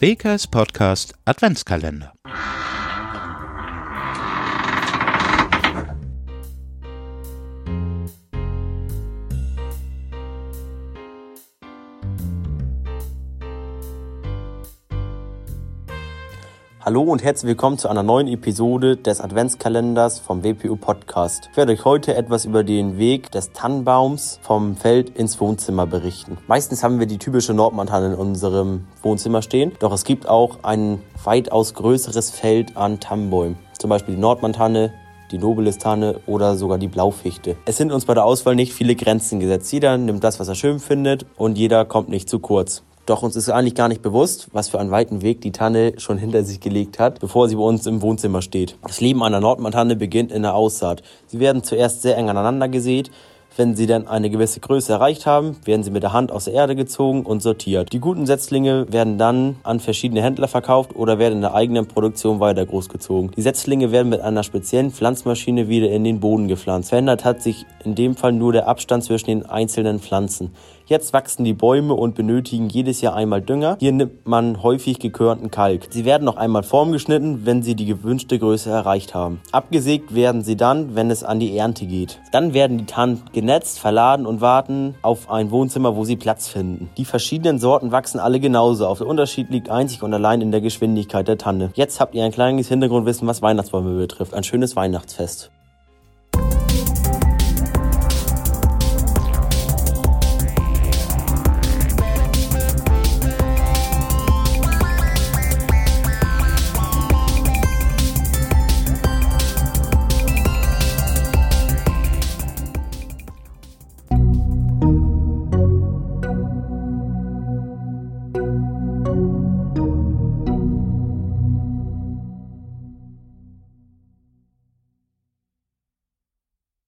Bekers Podcast Adventskalender. Hallo und herzlich willkommen zu einer neuen Episode des Adventskalenders vom WPU Podcast. Ich werde euch heute etwas über den Weg des Tannenbaums vom Feld ins Wohnzimmer berichten. Meistens haben wir die typische Nordmantanne in unserem Wohnzimmer stehen, doch es gibt auch ein weitaus größeres Feld an Tannenbäumen. Zum Beispiel die Nordmantanne, die Nobilis-Tanne oder sogar die Blaufichte. Es sind uns bei der Auswahl nicht viele Grenzen gesetzt. Jeder nimmt das, was er schön findet und jeder kommt nicht zu kurz. Doch uns ist eigentlich gar nicht bewusst, was für einen weiten Weg die Tanne schon hinter sich gelegt hat, bevor sie bei uns im Wohnzimmer steht. Das Leben einer Nordmantanne beginnt in der Aussaat. Sie werden zuerst sehr eng aneinander gesät, wenn sie dann eine gewisse Größe erreicht haben, werden sie mit der Hand aus der Erde gezogen und sortiert. Die guten Setzlinge werden dann an verschiedene Händler verkauft oder werden in der eigenen Produktion weiter großgezogen. Die Setzlinge werden mit einer speziellen Pflanzmaschine wieder in den Boden gepflanzt. Verändert hat sich in dem Fall nur der Abstand zwischen den einzelnen Pflanzen. Jetzt wachsen die Bäume und benötigen jedes Jahr einmal Dünger. Hier nimmt man häufig gekörnten Kalk. Sie werden noch einmal formgeschnitten, wenn sie die gewünschte Größe erreicht haben. Abgesägt werden sie dann, wenn es an die Ernte geht. Dann werden die Tannen genetzt, verladen und warten auf ein Wohnzimmer, wo sie Platz finden. Die verschiedenen Sorten wachsen alle genauso auf. Der Unterschied liegt einzig und allein in der Geschwindigkeit der Tanne. Jetzt habt ihr ein kleines Hintergrundwissen, was Weihnachtsbäume betrifft. Ein schönes Weihnachtsfest.